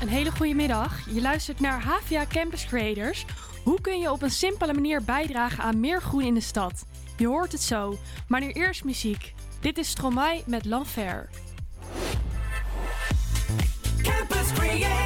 Een hele goede middag. Je luistert naar HVA Campus Creators. Hoe kun je op een simpele manier bijdragen aan meer groen in de stad? Je hoort het zo, maar nu eerst muziek. Dit is Stromae met L'Enfer. Campus Creators,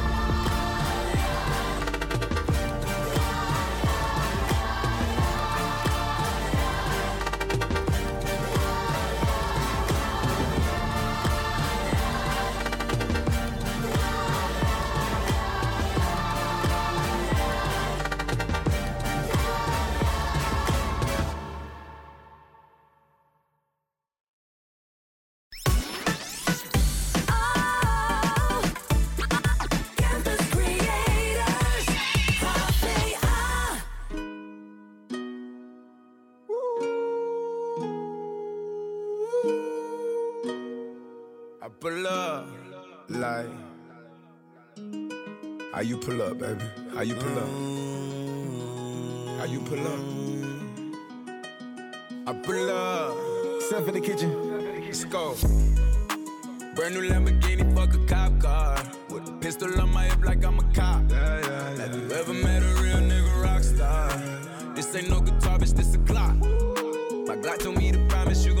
Like how you pull up, baby? How you pull up? How you pull up? I pull up. Step in the kitchen. Let's go. Brand new Lamborghini, fuck a cop car. With a pistol on my hip like I'm a cop. Have you ever met a real nigga rock star? This ain't no guitar, bitch, this a clock. My Glock told me to promise you gon'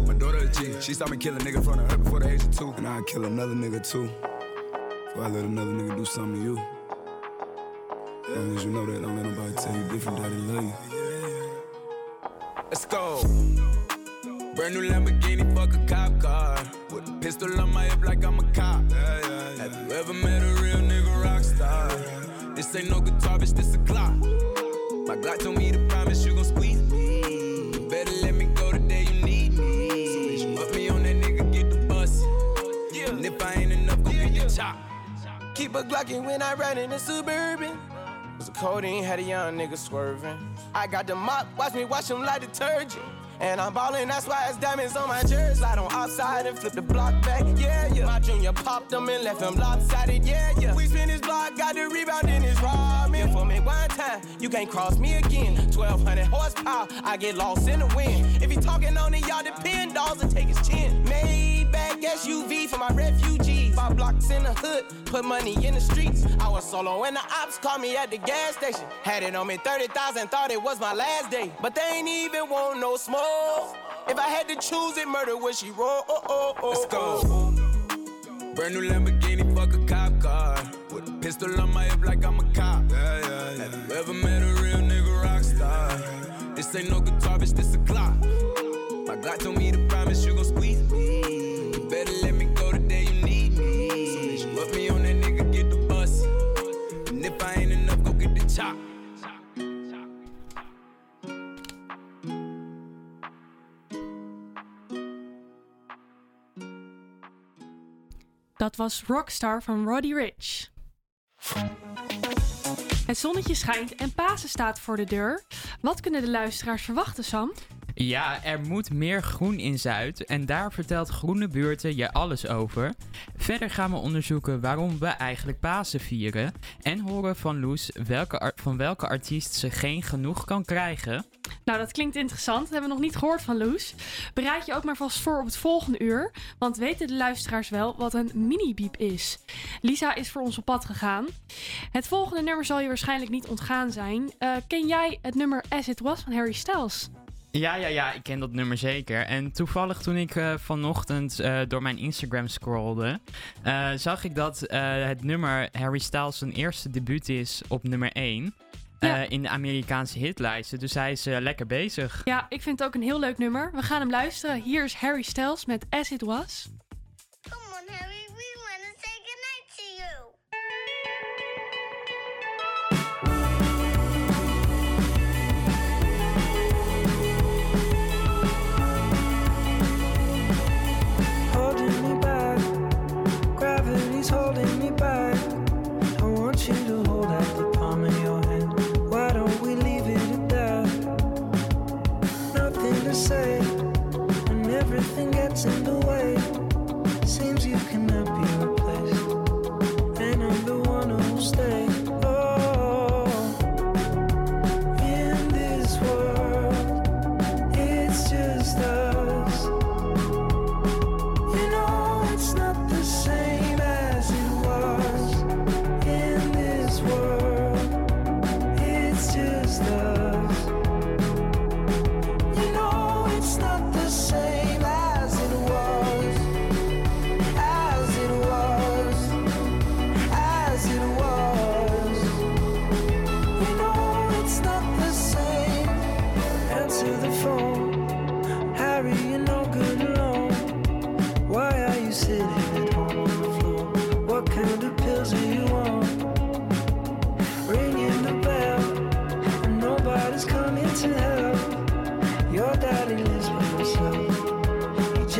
She saw me kill a nigga in front of her before the age of two. And I'd kill another nigga too. Before I let another nigga do something to you. As long as you know that, don't let nobody tell you different they love you. Let's go. Brand new Lamborghini, fuck a cop car. With a pistol on my hip like I'm a cop. Have you ever met a real nigga rock star? This ain't no guitar, bitch, this a Glock. My Glock told me to promise you gon' squeeze me. Better let me Keep a Glockin' when I ride in the Suburban. Was a codeine, had a young nigga swerving. I got the mop, watch me wash him like detergent. And I'm ballin', that's why it's diamonds on my jersey. Slide on outside and flip the block back, yeah, yeah. My junior popped him and left him lopsided, yeah, yeah. We spin his block, got the rebound in his ramen. For me one time, you can't cross me again. 1200 horsepower, I get lost in the wind. If he talking on it, y'all depend, dolls and take his chin. Maybach SUV for my refugees. Five blocks in the hood, put money in the streets. I was solo and the ops called me at the gas station. Had it on me 30,000, thought it was my last day. But they ain't even want no smoke. If I had to choose it, murder would she roll? Oh, oh, oh, Let's go. Brand new Lamborghini, fuck a cop car. With a pistol on my hip like I'm a cop. Have you ever met a real nigga rock star? This ain't no guitar, bitch, this a Glock. My Glock told me to Dat was Rockstar van Roddy Rich. Het zonnetje schijnt en Pasen staat voor de deur. Wat kunnen de luisteraars verwachten, Sam? Ja, er moet meer groen in Zuid en daar vertelt Groene Buurten je alles over. Verder gaan we onderzoeken waarom we eigenlijk Pasen vieren en horen van Loes welke van welke artiest ze geen genoeg kan krijgen. Nou, dat klinkt interessant. Dat hebben we nog niet gehoord van Loes. Bereid je ook maar vast voor op het volgende uur. Want weten de luisteraars wel wat een mini-biep is? Lisa is voor ons op pad gegaan. Het volgende nummer zal je waarschijnlijk niet ontgaan zijn. Eh, ken jij het nummer As It Was van Harry Styles? Ja, ja, ja, ik ken dat nummer zeker. En toevallig toen ik eh, vanochtend eh, door mijn Instagram scrollde, eh, zag ik dat eh, het nummer Harry Styles zijn eerste debuut is op nummer 1 Ja. in de Amerikaanse hitlijsten. Dus hij is lekker bezig. Ja, ik vind het ook een heel leuk nummer. We gaan hem luisteren. Hier is Harry Styles met As It Was. Come on, Harry,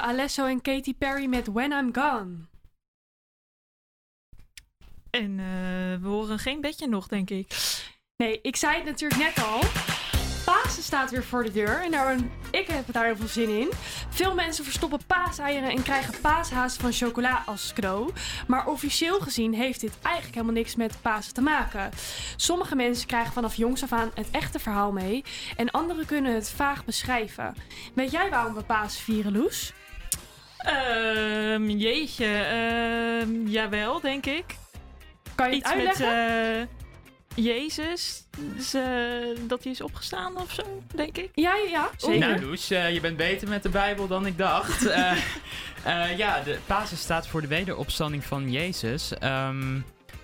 Hoorde Alesso en Katy Perry met When I'm Gone. En eh, we horen geen bedje nog, denk ik. Nee, ik zei het natuurlijk net al. Pasen staat weer voor de deur en daar, ik heb daar heel veel zin in. Veel mensen verstoppen paaseieren en krijgen paashazen van chocola als cadeau. Maar officieel gezien heeft dit eigenlijk helemaal niks met Pasen te maken. Sommige mensen krijgen vanaf jongs af aan het echte verhaal mee en anderen kunnen het vaag beschrijven. Weet jij waarom we Pasen vieren, Loes? Ehm, jeetje, ehm, jawel, denk ik. Kan je het Iets met uitleggen? eh, Jezus, dus, eh, dat hij is opgestaan of zo, denk ik. Ja, ja, ja, zeker. Nou, Loes, eh, je bent beter met de Bijbel dan ik dacht. Eh, eh, ja, de Pasen staat voor de wederopstanding van Jezus. Ehm,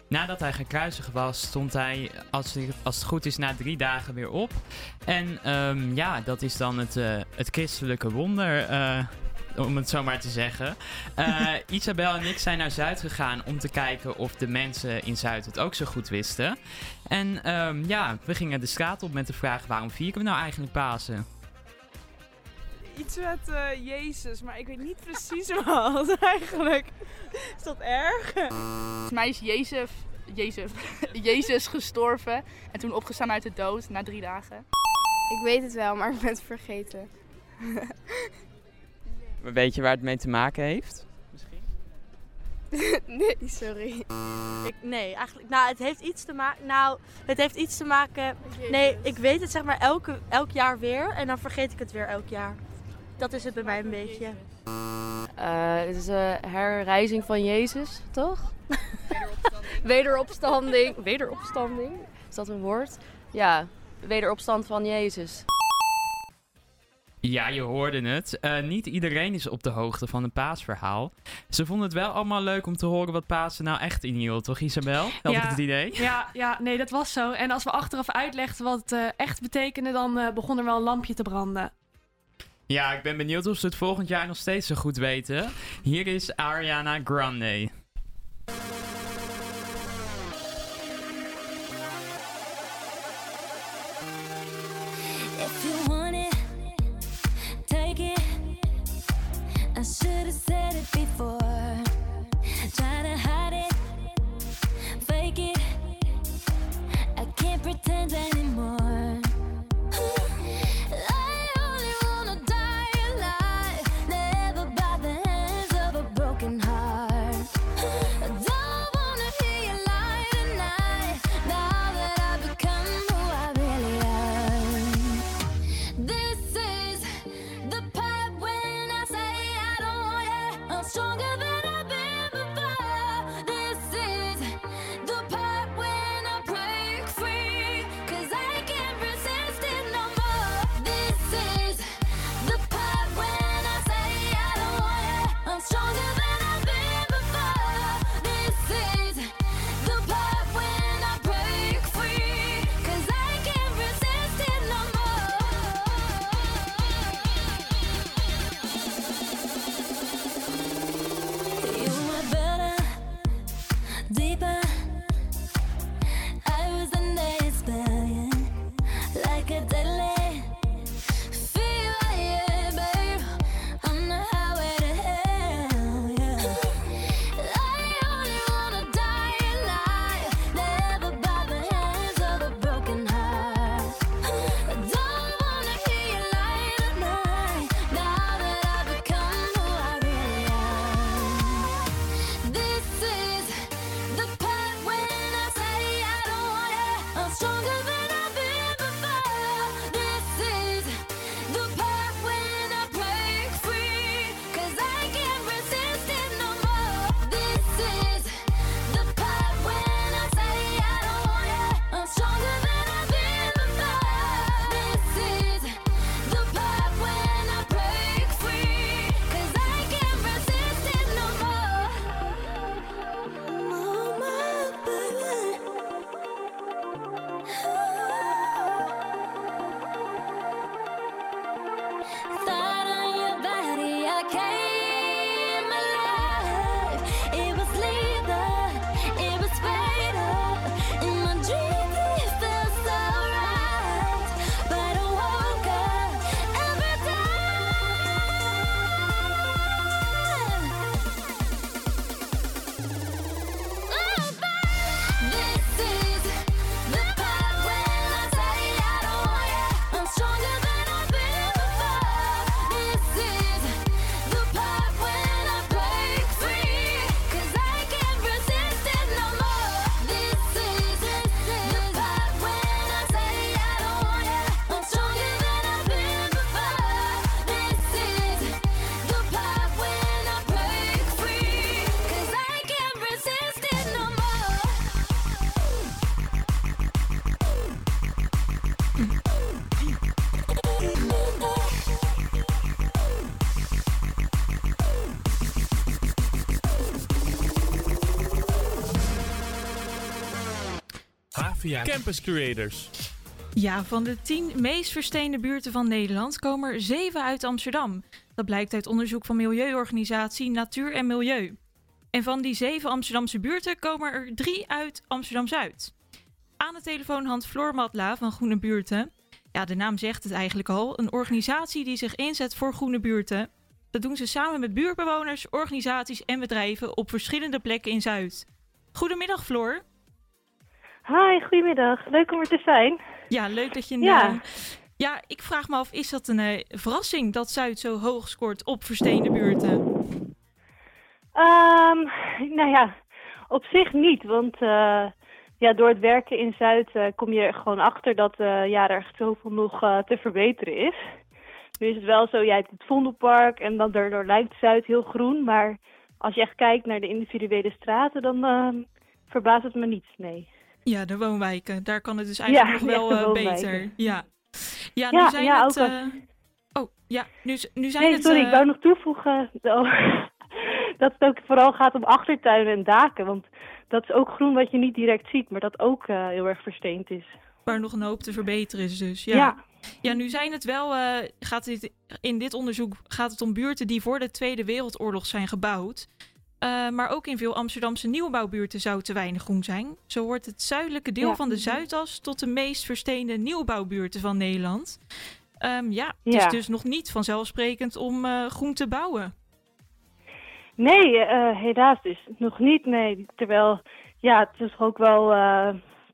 nadat hij gekruisigd was, stond hij, als, het- als het goed is, na drie dagen weer op. En ehm, ja, dat is dan het, eh, het christelijke wonder, eh, om het zo maar te zeggen. Eh, Isabel en ik zijn naar Zuid gegaan om te kijken of de mensen in Zuid het ook zo goed wisten. En ehm, ja, we gingen de straat op met de vraag: waarom vieren we nou eigenlijk Pasen? Iets met eh, Jezus, maar ik weet niet precies wat eigenlijk. Is dat erg? Volgens mij is Jezus, Jezus, Jezus gestorven en toen opgestaan uit de dood na drie dagen. Ik weet het wel, maar ik ben het vergeten. Weet je waar het mee te maken heeft? nee, sorry. Ik, nee, eigenlijk. Nou, het heeft iets te maken. Nou, het heeft iets te maken. Nee, ik weet het zeg maar elke, elk jaar weer. En dan vergeet ik het weer elk jaar. Dat is het bij mij een beetje. Eh, het is de herrijzing van Jezus, toch? Wederopstanding. Wederopstanding? Is dat een woord? Ja, wederopstand van Jezus. Ja, je hoorde het. Eh, niet iedereen is op de hoogte van een paasverhaal. Ze vonden het wel allemaal leuk om te horen wat Pasen nou echt inhield, toch Isabel? Had ik Ja. het idee? Ja, ja, nee, dat was zo. En als we achteraf uitlegden wat het eh, echt betekende, dan eh, begon er wel een lampje te branden. Ja, ik ben benieuwd of ze het volgend jaar nog steeds zo goed weten. Hier is Ariana Grande. Before. Campus Creators. Ja, van de tien meest versteende buurten van Nederland komen er zeven uit Amsterdam. Dat blijkt uit onderzoek van milieuorganisatie Natuur en Milieu. En van die zeven Amsterdamse buurten komen er drie uit Amsterdam-Zuid. Aan de telefoon hangt Floor Matla van Groene Buurten. Ja, de naam zegt het eigenlijk al. Een organisatie die zich inzet voor groene buurten. Dat doen ze samen met buurtbewoners, organisaties en bedrijven op verschillende plekken in Zuid. Goedemiddag Floor. Hi, goedemiddag. Leuk om er te zijn. Ja, leuk dat je... een, Ja. ja, ik vraag me af, is dat een eh, verrassing dat Zuid zo hoog scoort op versteende buurten? Ehm, nou ja, op zich niet, want eh, ja, door het werken in Zuid eh, kom je er gewoon achter dat ja, er echt zoveel nog te verbeteren is. Nu is het wel zo, jij hebt het Vondelpark en dan daardoor lijkt Zuid heel groen, maar als je echt kijkt naar de individuele straten, dan ehm, verbaast het me niet, nee. Ja, de woonwijken. Daar kan het dus eigenlijk Ja, nog wel eh, beter. Ja. Ja, nu Ja, zijn ja, het... ook als- eh, Oh, ja, nu, nu zijn Nee, het... sorry, eh, ik wou nog toevoegen dat het ook vooral gaat om achtertuinen en daken. Want dat is ook groen wat je niet direct ziet, maar dat ook eh, heel erg versteend is. Waar nog een hoop te verbeteren is dus. Ja, Ja. ja. nu zijn het wel... eh, gaat dit, in dit onderzoek gaat het om buurten die voor de Tweede Wereldoorlog zijn gebouwd. Eh, maar ook in veel Amsterdamse nieuwbouwbuurten zou te weinig groen zijn. Zo hoort het zuidelijke deel Ja. van de Zuidas tot de meest versteende nieuwbouwbuurten van Nederland. Ehm, ja, het Ja. is dus nog niet vanzelfsprekend om eh, groen te bouwen. Nee, eh, helaas dus nog niet, nee. Terwijl, ja, het is ook wel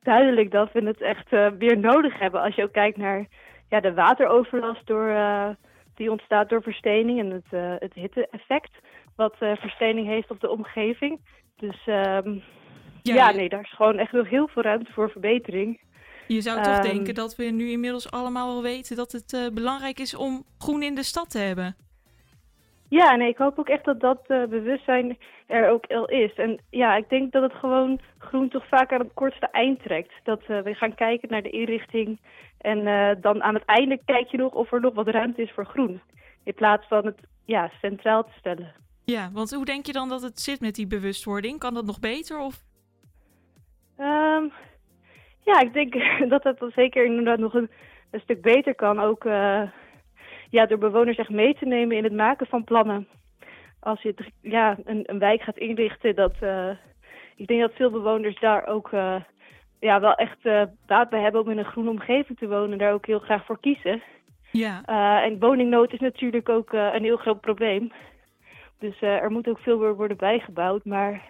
duidelijk dat we het echt weer nodig hebben. Als je ook kijkt naar ja, de wateroverlast door, die ontstaat door verstening en het, het hitte-effect. Wat eh, verstening heeft op de omgeving. Dus ehm, Ja, nee, daar is gewoon echt nog heel veel ruimte voor verbetering. Je zou toch Ehm, denken dat we nu inmiddels allemaal wel weten dat het eh, belangrijk is om groen in de stad te hebben. Ja, nee, ik hoop ook echt dat dat eh, bewustzijn er ook al is. En ja, ik denk dat het gewoon groen toch vaak aan het kortste eind trekt. Dat we gaan kijken naar de inrichting en dan aan het einde kijk je nog of er nog wat ruimte is voor groen. In plaats van het ja, centraal te stellen. Ja, want hoe denk je dan dat het zit met die bewustwording? Kan dat nog beter? Of Ehm, ja, ik denk dat dat zeker inderdaad nog een, een stuk beter kan. Ook eh, ja, door bewoners echt mee te nemen in het maken van plannen. Als je ja, een, een wijk gaat inrichten, dat, eh, ik denk dat veel bewoners daar ook eh, ja, wel echt baat bij hebben om in een groene omgeving te wonen. Daar ook heel graag voor kiezen. ja, en woningnood is natuurlijk ook een heel groot probleem. Dus eh, er moet ook veel weer worden bijgebouwd. Maar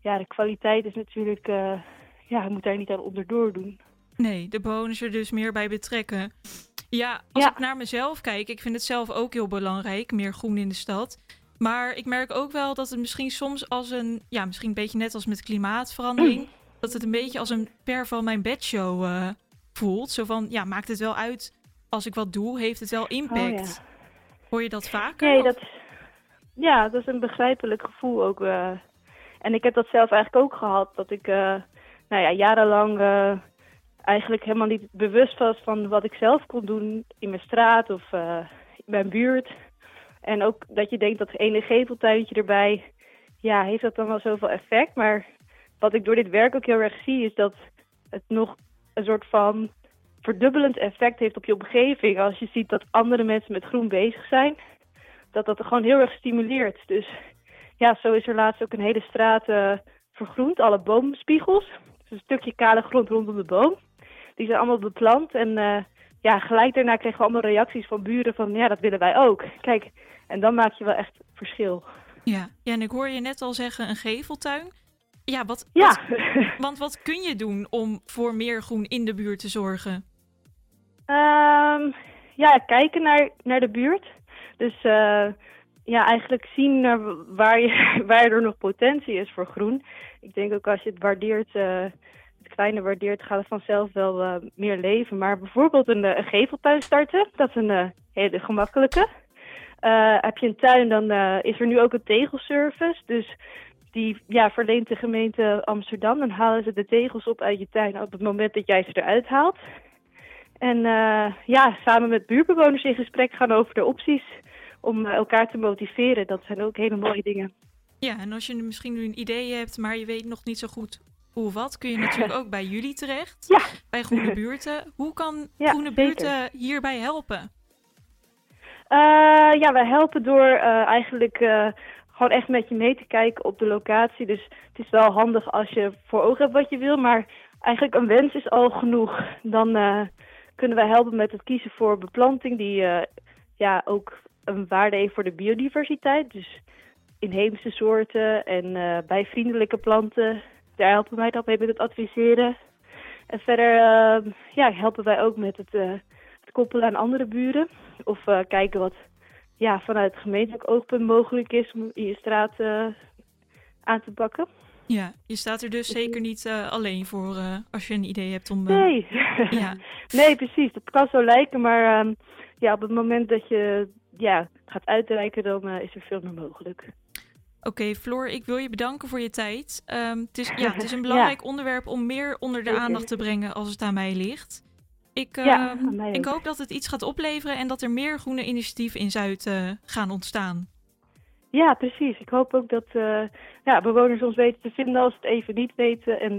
ja, de kwaliteit is natuurlijk, eh, ja, je moet daar niet aan onderdoor doen. nee, de bewoners er dus meer bij betrekken. Ja, als Ja. ik naar mezelf kijk, ik vind het zelf ook heel belangrijk, meer groen in de stad. Maar ik merk ook wel dat het misschien soms als een, ja, misschien een beetje net als met klimaatverandering, dat het een beetje als een per van mijn bedshow eh voelt. Zo van, ja, maakt het wel uit als ik wat doe, heeft het wel impact. Hoor je dat vaker? Oh, Nee, of- dat is, ja, dat is een begrijpelijk gevoel ook. eh. en ik heb dat zelf eigenlijk ook gehad. Dat ik eh, nou ja, jarenlang eh, eigenlijk helemaal niet bewust was van wat ik zelf kon doen in mijn straat of in mijn buurt. En ook dat je denkt dat ene geveltuintje erbij, ja, heeft dat dan wel zoveel effect. Maar wat ik door dit werk ook heel erg zie, is dat het nog een soort van verdubbelend effect heeft op je omgeving. Als je ziet dat andere mensen met groen bezig zijn, dat dat gewoon heel erg stimuleert. Dus ja, zo is er laatst ook een hele straat eh, vergroend, alle boomspiegels. Dus een stukje kale grond rondom de boom. Die zijn allemaal beplant en eh, ja, gelijk daarna kregen we allemaal reacties van buren van ja, dat willen wij ook. Kijk, en dan maak je wel echt verschil. Ja. ja, en ik hoor je net al zeggen een geveltuin. Ja, wat, Ja. wat- want wat kun je doen om voor meer groen in de buurt te zorgen? Ehm, ja, kijken naar, naar de buurt. Dus eh, ja, eigenlijk zien waar, je, waar er nog potentie is voor groen. Ik denk ook als je het waardeert, eh, het kleine waardeert, gaat het vanzelf wel eh, meer leven. Maar bijvoorbeeld een, een geveltuin starten, dat is een hele gemakkelijke. Heb je een tuin, dan is er nu ook een tegelservice. Dus die ja, verleent de gemeente Amsterdam. Dan halen ze de tegels op uit je tuin op het moment dat jij ze eruit haalt. En ja, samen met buurtbewoners in gesprek gaan over de opties om eh, elkaar te motiveren. Dat zijn ook hele mooie dingen. Ja, en als je misschien nu een idee hebt, maar je weet nog niet zo goed Hoe Wat kun je natuurlijk ook bij jullie terecht. Ja. Bij Groene Buurten. Hoe kan Ja, Groene zeker. Buurten hierbij helpen? Eh, ja, wij helpen door eh, eigenlijk gewoon echt met je mee te kijken op de locatie. Dus het is wel handig als je voor ogen hebt wat je wil, maar eigenlijk een wens is al genoeg. Dan kunnen wij helpen met het kiezen voor beplanting die ja, ook een waarde heeft voor de biodiversiteit. Dus inheemse soorten en eh bijvriendelijke planten. Daar helpen wij dan mee met het adviseren. En verder eh, ja, helpen wij ook met het, eh, het koppelen aan andere buren. Of eh, kijken wat ja, vanuit gemeentelijk oogpunt mogelijk is om in je straat aan te pakken. Ja, je staat er dus zeker niet alleen voor als je een idee hebt om... Nee. Ja. nee, precies. Dat kan zo lijken, maar ehm, ja, op het moment dat je ja, gaat uitreiken, dan eh, is er veel meer mogelijk. Oké, Floor, ik wil je bedanken voor je tijd. Ehm, het, is, ja, het is een belangrijk onderwerp om meer onder de Zeker. aandacht te brengen als het aan mij ligt. Ik, Ja, ehm, mij ik hoop dat het iets gaat opleveren en dat er meer groene initiatieven in Zuid eh, gaan ontstaan. Ja, precies. Ik hoop ook dat eh, ja, bewoners ons weten te vinden als ze het even niet weten. En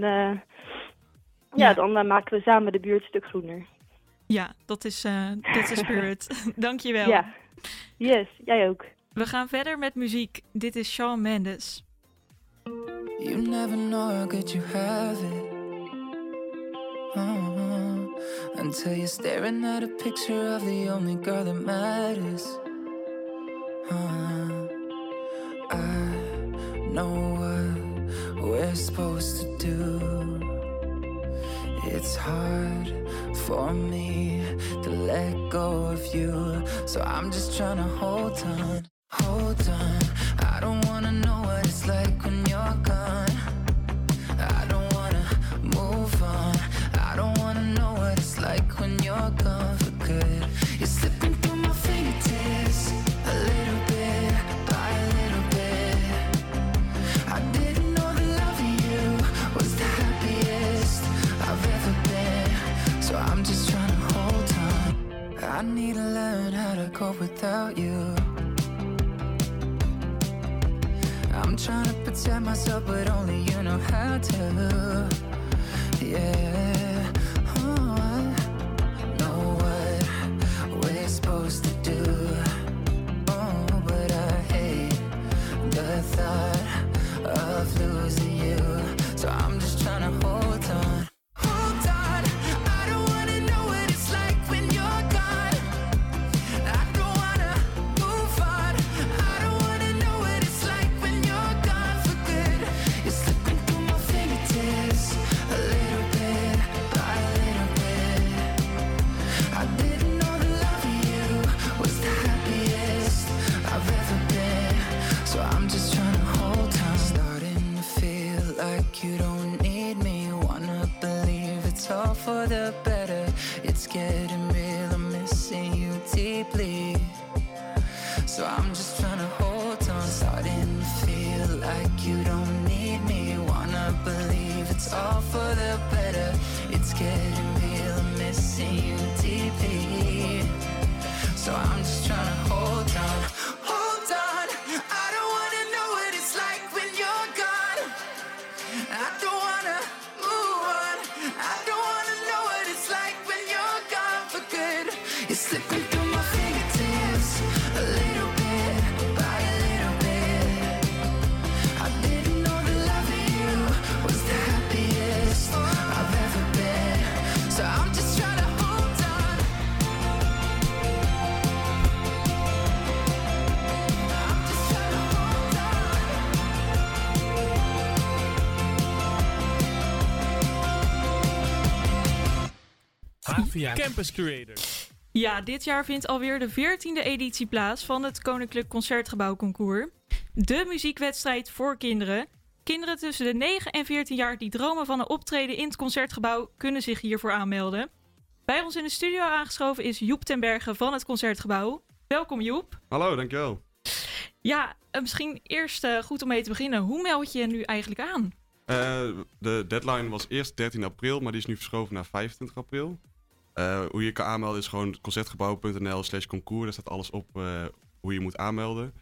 ja, dan maken we samen de buurt een stuk groener. Ja, dat is, dat is spirit. Dankjewel. Ja. Yes, jij ook. We gaan verder met muziek. Dit is Shawn Mendes. You never know how good you have it. Uh-huh. Until you're staring at a picture of the only girl that matters. Uh, I know what we're supposed to do. It's hard for me to let go of you. So I'm just trying to hold on, hold on. I don't wanna know what it's like when you're gone. Without you. I'm trying to protect myself, but only you know how to. Yeah. Oh, I know what we're supposed to do. Oh, but I hate the thought of losing you. So I'm like you don't need me. Wanna believe it's all for the better. It's getting real. I'm missing you deeply. So I'm just trying to hold on. Starting to feel like you don't need me. Wanna believe it's all for the better. It's getting real. I'm missing you deeply. So I'm just trying to hold on. Campus Creators. Ja, dit jaar vindt alweer de 14e editie plaats van het Koninklijk Concertgebouw Concours. De muziekwedstrijd voor kinderen. Kinderen tussen de 9 en 14 jaar die dromen van een optreden in het Concertgebouw kunnen zich hiervoor aanmelden. Bij ons in de studio aangeschoven is Joep ten Berge van het Concertgebouw. Welkom Joep. Hallo, dankjewel. Ja, eh, misschien eerst eh, goed om mee te beginnen. Hoe meld je je nu eigenlijk aan? Eh, de deadline was eerst 13 april, maar die is nu verschoven naar 25 april. Eh, hoe je kan aanmelden is gewoon concertgebouw.nl slash concours. Daar staat alles op eh, hoe je moet aanmelden.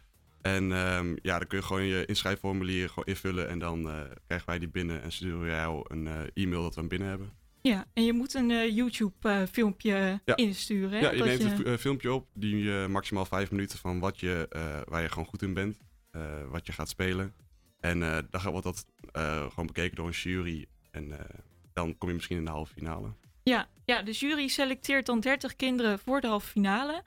En ehm, ja, dan kun je gewoon je inschrijfformulier gewoon invullen en dan eh, krijgen wij die binnen en sturen wij jou een e-mail dat we hem binnen hebben. Ja, en je moet een YouTube-filmpje Ja. insturen. Hè? Ja, je neemt een fi- eh, filmpje op, die maximaal vijf minuten van wat je, waar je gewoon goed in bent, wat je gaat spelen. En dan gaat- wordt dat gewoon bekeken door een jury en dan kom je misschien in de halve finale. Ja, ja, de jury selecteert dan 30 kinderen voor de halve finale.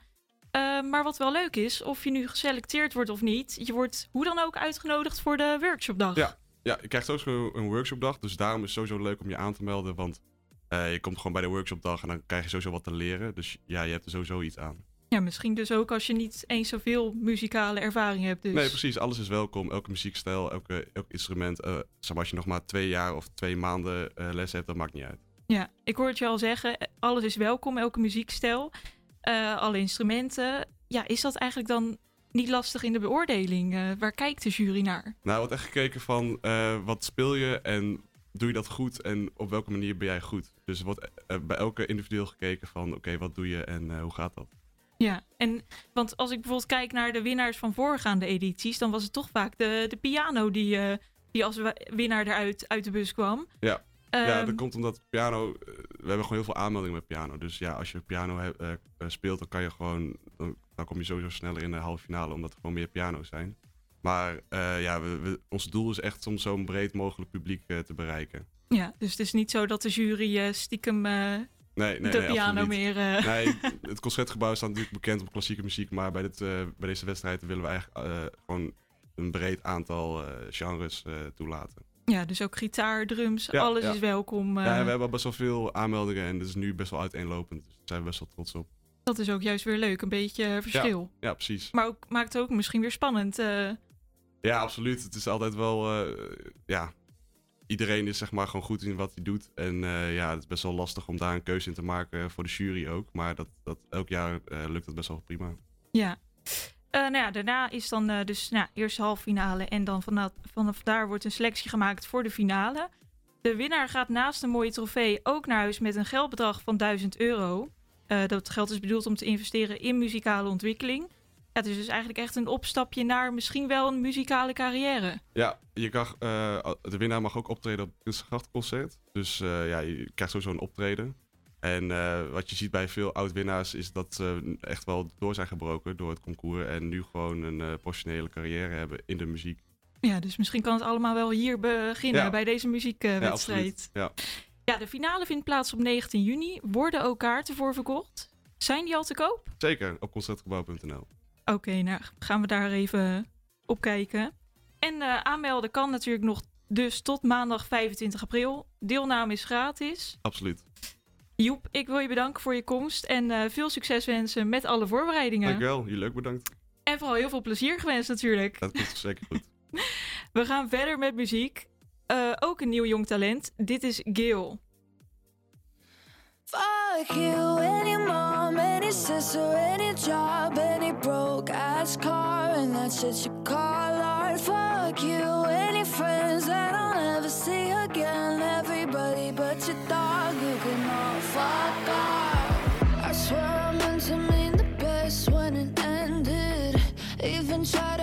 Eh, maar wat wel leuk is, of je nu geselecteerd wordt of niet, je wordt hoe dan ook uitgenodigd voor de workshopdag. Ja, ja, je krijgt sowieso een workshopdag, dus daarom is het sowieso leuk om je aan te melden, want eh, je komt gewoon bij de workshopdag en dan krijg je sowieso wat te leren. Dus ja, je hebt er sowieso iets aan. Ja, misschien dus ook als je niet eens zoveel muzikale ervaring hebt. Dus. Nee, precies. Alles is welkom. Elke muziekstijl, elke, elk instrument. maar, als je nog maar twee jaar of twee maanden les hebt, dat maakt niet uit. Ja, ik hoor het je al zeggen, alles is welkom, elke muziekstijl, eh, alle instrumenten. Ja, is dat eigenlijk dan niet lastig in de beoordeling? Eh, waar kijkt de jury naar? Nou, wordt echt gekeken van eh, wat speel je en doe je dat goed en op welke manier ben jij goed. Dus er wordt bij elke individueel gekeken van oké, wat doe je en hoe gaat dat? Ja, en want als ik bijvoorbeeld kijk naar de winnaars van voorgaande edities, dan was het toch vaak de, de piano die, die als winnaar eruit uit de bus kwam. Ja. Ja, Ehm, dat komt omdat piano. eh, we hebben gewoon heel veel aanmeldingen met piano. Dus ja, als je piano he- eh, eh, speelt, dan kan je gewoon. Dan, dan kom je sowieso sneller in de halve finale, omdat er gewoon meer piano's zijn. Maar ja, we, we- ons doel is echt om zo'n breed mogelijk publiek te bereiken. Ja, dus het is niet zo dat de jury stiekem Nee, nee, de nee, piano meer... Nee, het concertgebouw staat natuurlijk bekend om klassieke muziek. Maar bij, dit, bij deze wedstrijd willen we eigenlijk gewoon een breed aantal genres toelaten. Ja, dus ook gitaar, drums, Ja, alles ja. is welkom. eh. Ja, we hebben best wel veel aanmeldingen en dat is nu best wel uiteenlopend. Dus daar zijn we best wel trots op. Dat is ook juist weer leuk, een beetje eh, verschil. Ja, ja, precies. Maar ook, maakt het ook misschien weer spannend. eh. Ja, absoluut. Het is altijd wel, eh, ja, iedereen is zeg maar gewoon goed in wat hij doet. En eh, ja, het is best wel lastig om daar een keuze in te maken voor de jury ook. Maar dat, dat, elk jaar eh, lukt dat best wel prima. Ja. Eh, nou ja, daarna is dan eh, dus nou, eerst finale en dan vanaf, vanaf daar wordt een selectie gemaakt voor de finale. De winnaar gaat naast een mooie trofee ook naar huis met een geldbedrag van 1000 euro. Eh, dat geld is bedoeld om te investeren in muzikale ontwikkeling. Het is dus eigenlijk echt een opstapje naar misschien wel een muzikale carrière. Ja, je kan, de winnaar mag ook optreden op het Prinsengrachtconcert. Dus ja, je krijgt sowieso een optreden. En eh, wat je ziet bij veel oud-winnaars is dat ze echt wel door zijn gebroken door het concours. En nu gewoon een eh, professionele carrière hebben in de muziek. Ja, dus misschien kan het allemaal wel hier beginnen Ja. bij deze ja, muziekwedstrijd. absoluut. Ja. Ja, de finale vindt plaats op 19 juni. Worden ook kaarten voor verkocht? Zijn die al te koop? Zeker, op concertgebouw.nl. Oké, nou gaan we daar even op kijken. En eh, aanmelden kan natuurlijk nog dus tot maandag 25 april. Deelname is gratis. Absoluut. Joep, ik wil je bedanken voor je komst en eh, veel succes wensen met alle voorbereidingen. Dankjewel, jullie ook bedankt. En vooral heel veel plezier gewenst natuurlijk. Dat komt zeker goed. We gaan verder met muziek. Eh, ook een nieuw jong talent. Dit is Gil. Fuck you, any mom, any sister, any job, any broke ass car, and that shit you call art. Fuck you, any friends that I'll never see again. Everybody but your dog, you can all Even try to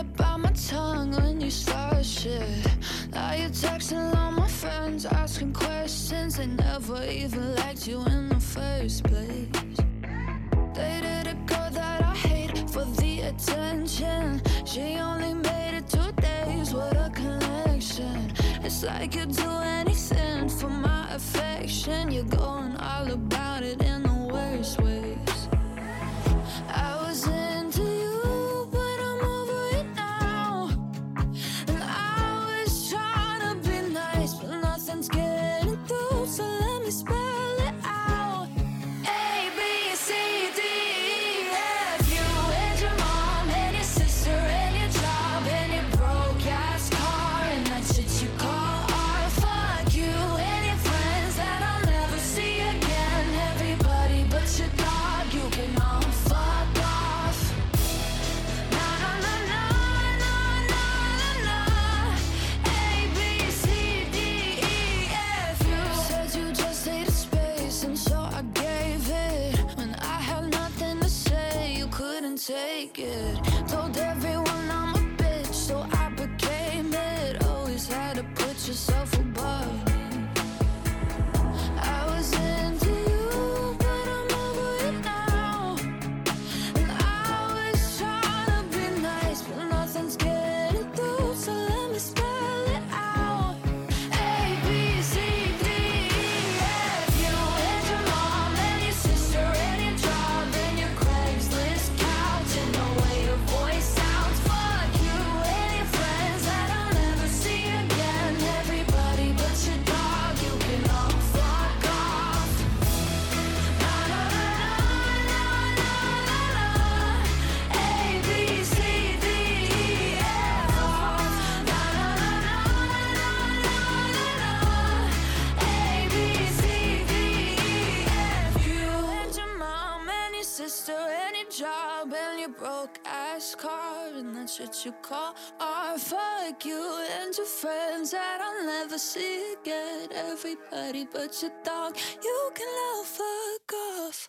should you call or fuck you and your friends that I'll never see again? Everybody but your dog, you can love fuck off.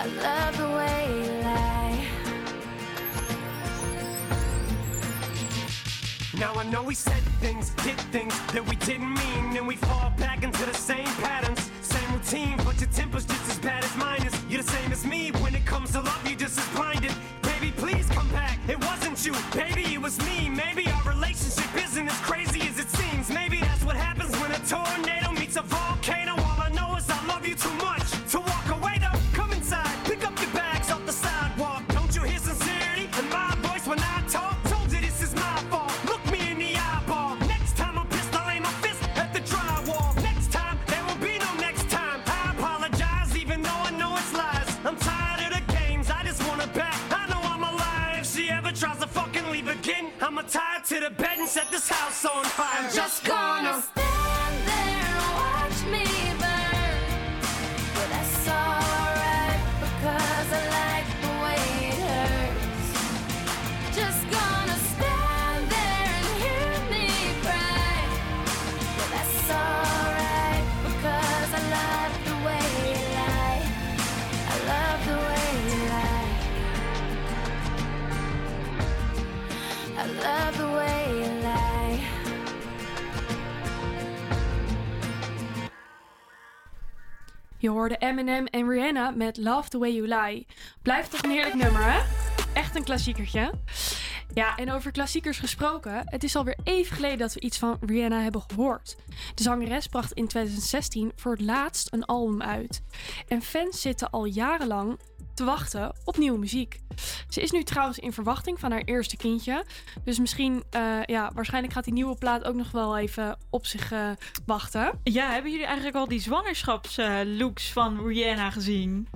I love the way you lie. Now I know we said things, did things that we didn't mean, and we fall back into the same patterns, same routine. But your temper's just as bad as mine is. You're the same as me when it comes to love. You're just as blinded. Baby, please come back. It wasn't you, baby. It was me. Maybe I. set the Je hoorde Eminem en Rihanna met Love the Way You Lie. Blijft toch een heerlijk nummer, hè? Echt een klassiekertje. Ja, en over klassiekers gesproken. Het is alweer even geleden dat we iets van Rihanna hebben gehoord. De zangeres bracht in 2016 voor het laatst een album uit. En fans zitten al jarenlang te wachten op nieuwe muziek. Ze is nu trouwens in verwachting van haar eerste kindje. Dus misschien, eh, ja, waarschijnlijk gaat die nieuwe plaat ook nog wel even op zich eh, wachten. Ja, hebben jullie eigenlijk al die zwangerschapslooks van Rihanna gezien?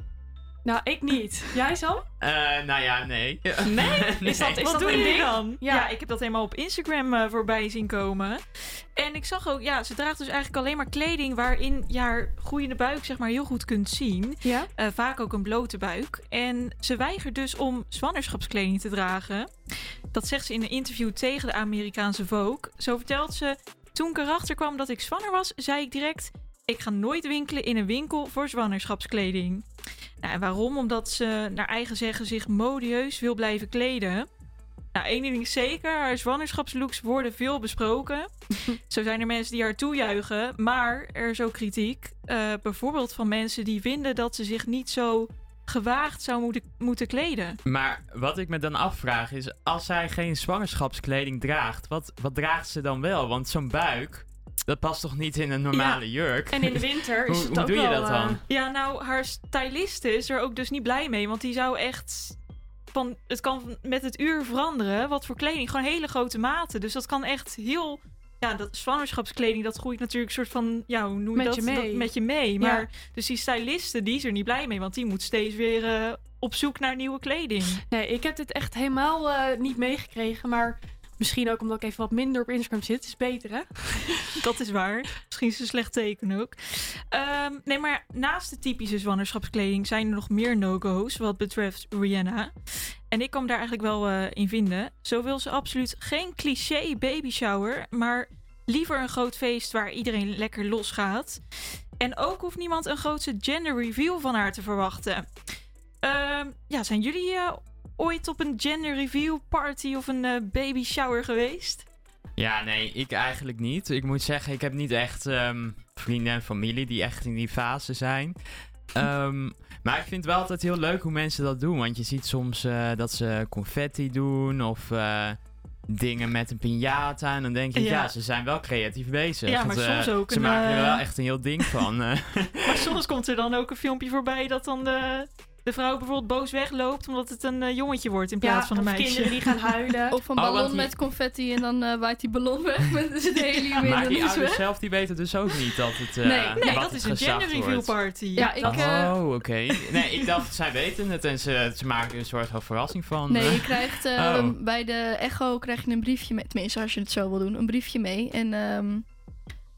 Nou, ik niet. Jij Sam? Eh, nou ja, nee. Nee? Is dat, is Wat dat doe een je ding? dan? Ja. Ja. ik heb dat helemaal op Instagram eh, voorbij zien komen. En ik zag ook, ja, ze draagt dus eigenlijk alleen maar kleding waarin je haar groeiende buik zeg maar heel goed kunt zien. Ja? Eh, vaak ook een blote buik. En ze weigert dus om zwangerschapskleding te dragen. Dat zegt ze in een interview tegen de Amerikaanse Vogue. Zo vertelt ze, toen ik erachter kwam dat ik zwanger was, zei ik direct... Ik ga nooit winkelen in een winkel voor zwangerschapskleding. Nou, en waarom? Omdat ze naar eigen zeggen zich modieus wil blijven kleden. Nou, één ding is zeker, haar zwangerschapslooks worden veel besproken. Zo zijn er mensen die haar toejuichen, maar er is ook kritiek. Eh, bijvoorbeeld van mensen die vinden dat ze zich niet zo gewaagd zou moeten, moeten kleden. Maar wat ik me dan afvraag is, als zij geen zwangerschapskleding draagt, wat, wat draagt ze dan wel? Want zo'n buik, dat past toch niet in een normale jurk? En in de winter is hoe, het hoe ook doe je wel, dat eh, dan? Ja, nou, haar styliste is er ook dus niet blij mee. Want die zou echt van... Het kan met het uur veranderen. Wat voor kleding. Gewoon hele grote maten. Dus dat kan echt heel... Ja, dat zwangerschapskleding, dat groeit natuurlijk soort van... Ja, hoe noem je Met dat? je mee. Dat- met je mee. Ja. Maar dus die styliste, die is er niet blij mee. Want die moet steeds weer eh, op zoek naar nieuwe kleding. Nee, ik heb dit echt helemaal eh, niet meegekregen. Maar misschien ook omdat ik even wat minder op Instagram zit. Is beter, hè? Dat is waar. Misschien is het een slecht teken ook. Ehm, nee, maar naast de typische zwangerschapskleding zijn er nog meer no-go's wat betreft Rihanna. En ik me daar eigenlijk wel eh, in vinden. Zo wil ze absoluut geen cliché baby shower, maar liever een groot feest waar iedereen lekker losgaat. En ook hoeft niemand een grootse gender reveal van haar te verwachten. Ehm, ja, zijn jullie eh, ooit op een gender reveal party of een eh, baby shower geweest? Ja, nee, ik eigenlijk niet. Ik moet zeggen, ik heb niet echt ehm, vrienden en familie die echt in die fase zijn. Ehm, maar ik vind het wel altijd heel leuk hoe mensen dat doen. Want je ziet soms eh, dat ze confetti doen of eh, dingen met een piñata. En dan denk je, ja. Ja. ze zijn wel creatief bezig. Ja, maar Want, soms ook Ze een, maken er wel echt een heel ding van. Maar soms komt er dan ook een filmpje voorbij dat dan de, de vrouw bijvoorbeeld boos wegloopt omdat het een eh, jongetje wordt in plaats van een of meisje. kinderen die gaan huilen. Of een Oh, ballon die- met confetti en dan eh, waait die ballon weg met de helium in. maar die ouders weg. zelf die weten dus ook niet dat het eh, Nee, nee, wat dat is een gender reveal wordt. party. Ja, ik, Oh, oké. Nee, ik dacht, zij weten het en ze, ze maken er een soort van verrassing van. Nee, je krijgt eh, Oh. bij de Echo krijg je een briefje mee. Tenminste, als je het zo wil doen, een briefje mee. En ehm,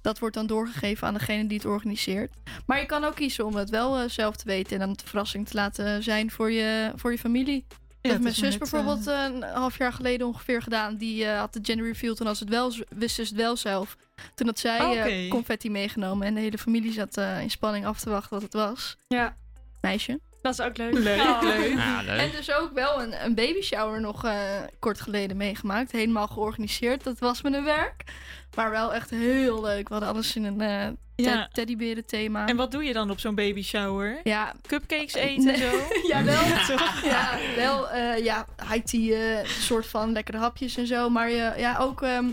dat wordt dan doorgegeven aan degene die het organiseert. Maar je kan ook kiezen om het wel eh, zelf te weten en dan de verrassing te laten zijn voor je, voor je familie. Dat het heeft mijn zus net, bijvoorbeeld eh, een half jaar geleden ongeveer gedaan. Die eh, had de gender reveal toen als het wel, wist ze het wel zelf. Toen had zij Oh, eh, oké. confetti meegenomen en de hele familie zat eh, in spanning af te wachten wat het was. Ja, Meisje. Dat is ook leuk. Leuk, Ja. leuk. Ja, leuk. En dus ook wel een, een baby shower nog eh, kort geleden meegemaakt. Helemaal georganiseerd. Dat was met een werk. Maar wel echt heel leuk. We hadden alles in een eh Ja. teddyberen thema. En wat doe je dan op zo'n baby shower? Ja, Cupcakes eten en Nee. zo? ja, wel. Toch? ja, wel. eh ja, high tea, eh, soort van lekkere hapjes en zo. Maar je, ja, ook ehm,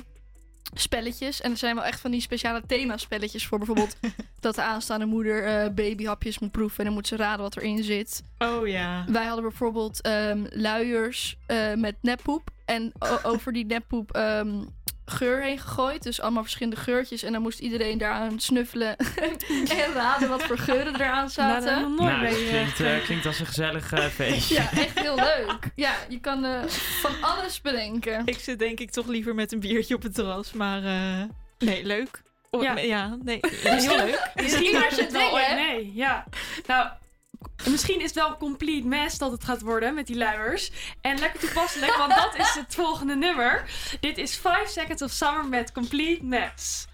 spelletjes. En er zijn wel echt van die speciale themaspelletjes voor. Bijvoorbeeld dat de aanstaande moeder eh, babyhapjes moet proeven. En dan moet ze raden wat erin zit. Oh ja. Wij hadden bijvoorbeeld ehm, luiers eh, met neppoep. En over die neppoep ehm, geur heen gegooid. Dus allemaal verschillende geurtjes. En dan moest iedereen daaraan snuffelen. en raden wat voor geuren eraan Nou, zaten. nooit Nou, dat eh, klinkt, eh, klinkt als een gezellig eh, feestje. Ja, echt heel leuk. Ja, je kan eh, van alles bedenken. Ik zit denk ik toch liever met een biertje op het terras, maar eh, nee, leuk. Oh, Ja. ja. nee, heel leuk. Misschien maar wordt het wel hè? mee. Ja. Nou, misschien is het wel complete mess dat het gaat worden met die luiers. En lekker toepasselijk, want dat is het volgende nummer. Dit is 5 Seconds of Summer met Complete Mess.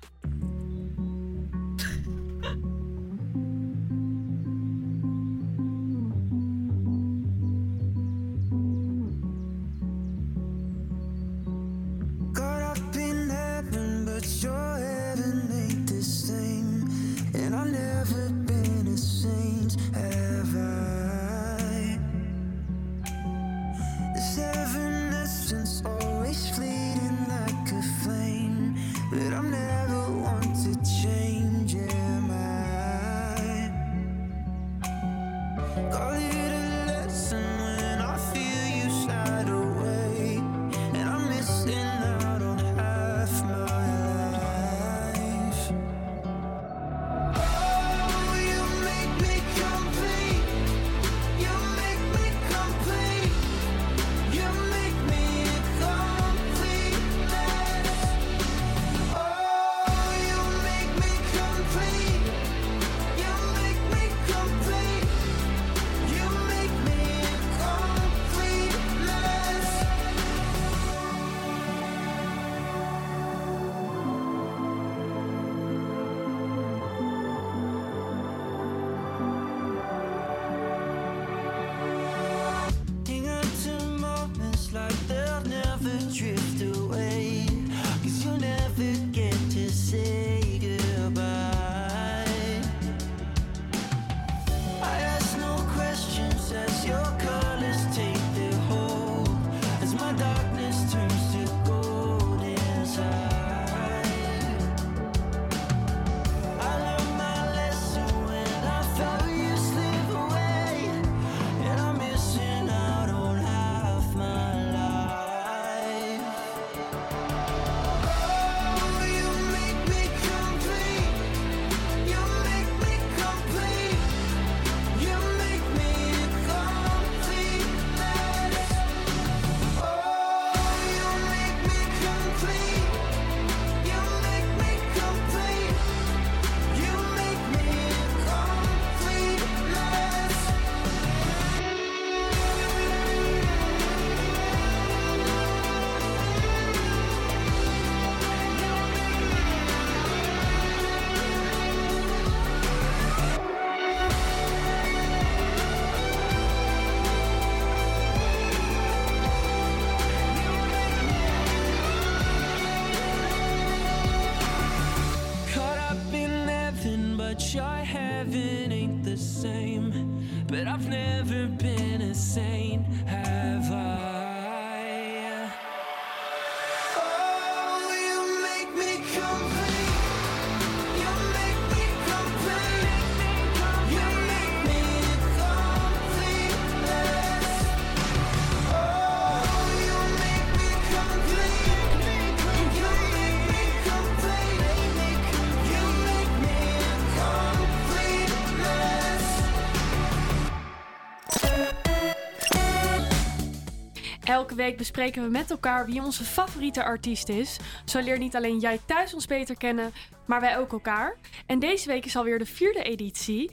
Bespreken we met elkaar wie onze favoriete artiest is. Zo leert niet alleen jij thuis ons beter kennen, maar wij ook elkaar. En deze week is alweer de vierde editie.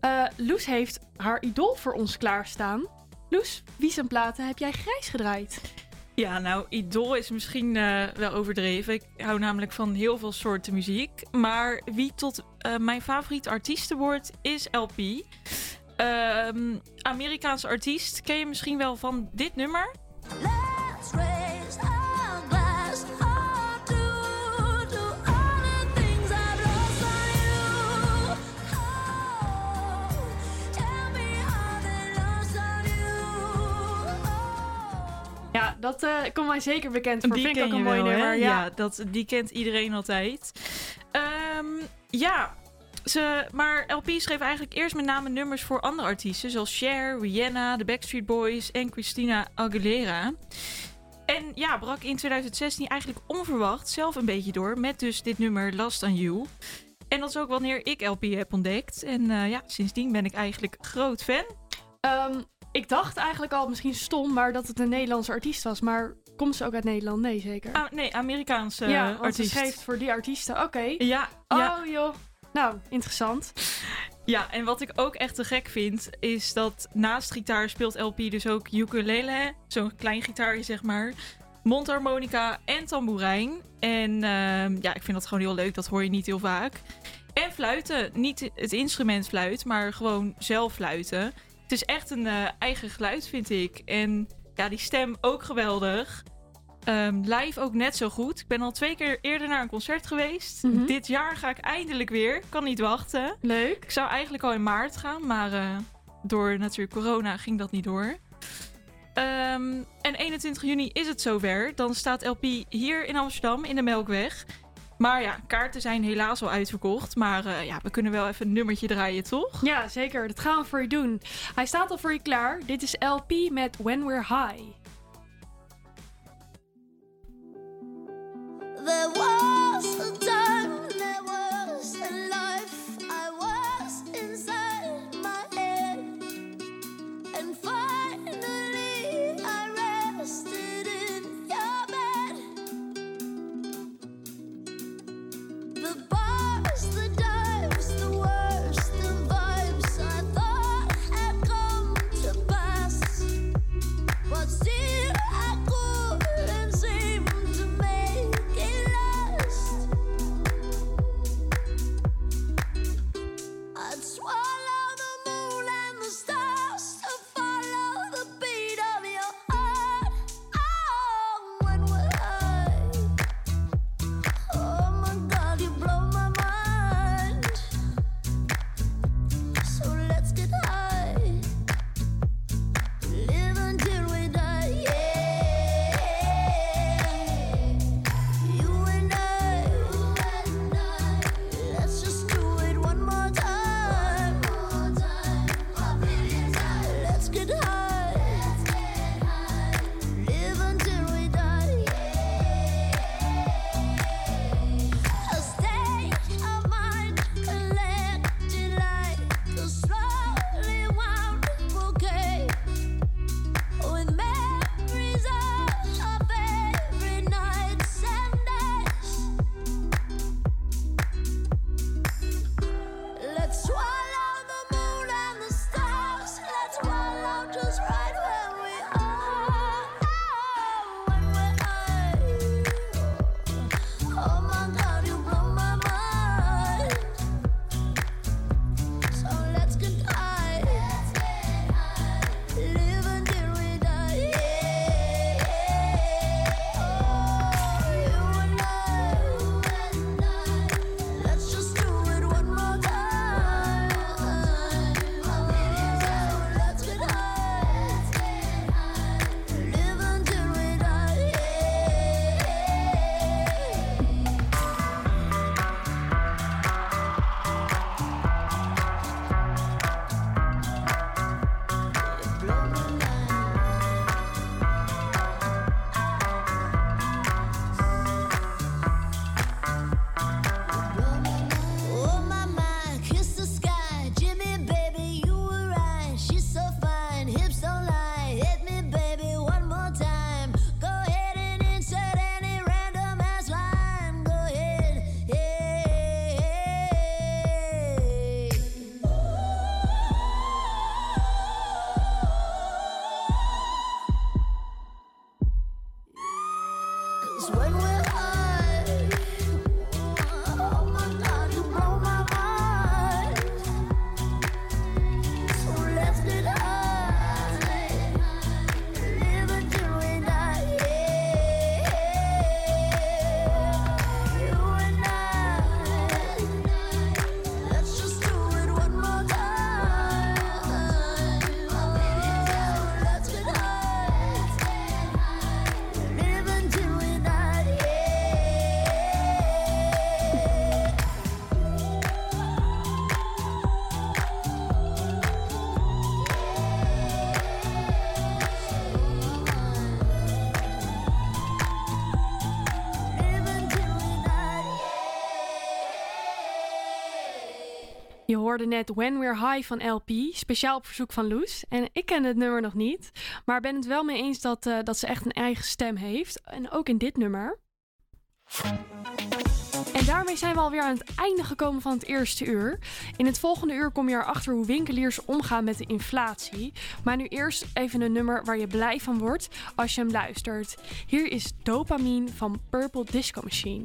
Eh Loes heeft haar idool voor ons klaarstaan. Loes, wie zijn platen heb jij grijs gedraaid? Ja, nou, idool is misschien eh, wel overdreven. Ik hou namelijk van heel veel soorten muziek. Maar wie tot eh, mijn favoriete artiesten wordt, is LP. Ehm, Amerikaanse artiest. Ken je misschien wel van dit nummer? Ja, dat eh komt mij zeker bekend voor. Die Vind ik ook een mooi wel, nummer. Ja, Ja. dat, die kent iedereen altijd. Ehm, ja, ze, maar LP schreef eigenlijk eerst met name nummers voor andere artiesten... zoals Cher, Rihanna, The Backstreet Boys en Christina Aguilera. En ja, brak in 2016 eigenlijk onverwacht zelf een beetje door... met dus dit nummer Last on You. En dat is ook wanneer ik LP heb ontdekt. En eh, ja, sindsdien ben ik eigenlijk groot fan. Ehm, ik dacht eigenlijk al misschien stom, maar dat het een Nederlandse artiest was. Maar komt ze ook uit Nederland? Nee, zeker. Ah, nee, Amerikaanse ja, want artiest. ze schreef voor die artiesten. Oké. Ja, Oh ja. joh. Nou, interessant. Ja, en wat ik ook echt te gek vind, is dat naast gitaar speelt LP dus ook ukulele, zo'n klein gitaarje zeg maar, mondharmonica en tamboerijn. En ehm, ja, ik vind dat gewoon heel leuk, dat hoor je niet heel vaak. En fluiten, niet het instrument fluit, maar gewoon zelf fluiten. Het is echt een eh, eigen geluid, vind ik. En ja, die stem ook geweldig. Ehm, live ook net zo goed. Ik ben al twee keer eerder naar een concert geweest. Mhm. Dit jaar ga ik eindelijk weer. Kan niet wachten. Leuk. Ik zou eigenlijk al in maart gaan, maar eh, door natuurlijk corona ging dat niet door. Ehm, en 21 juni is het zover. Dan staat LP hier in Amsterdam in de Melkweg. Maar ja, kaarten zijn helaas al uitverkocht. Maar eh, ja, we kunnen wel even een nummertje draaien, toch? Ja, zeker. Dat gaan we voor je doen. Hij staat al voor je klaar. Dit is LP met When We're High. Was net When We're High van LP, speciaal op verzoek van Loes. En ik ken het nummer nog niet, maar ben het wel mee eens dat, eh, dat ze echt een eigen stem heeft. En ook in dit nummer. En daarmee zijn we alweer aan het einde gekomen van het eerste uur. In het volgende uur kom je erachter hoe winkeliers omgaan met de inflatie. Maar nu eerst even een nummer waar je blij van wordt als je hem luistert. Hier is Dopamine van Purple Disco Machine.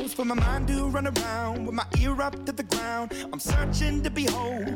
bounce, but my mind do run around with my ear up to the ground. I'm sorry.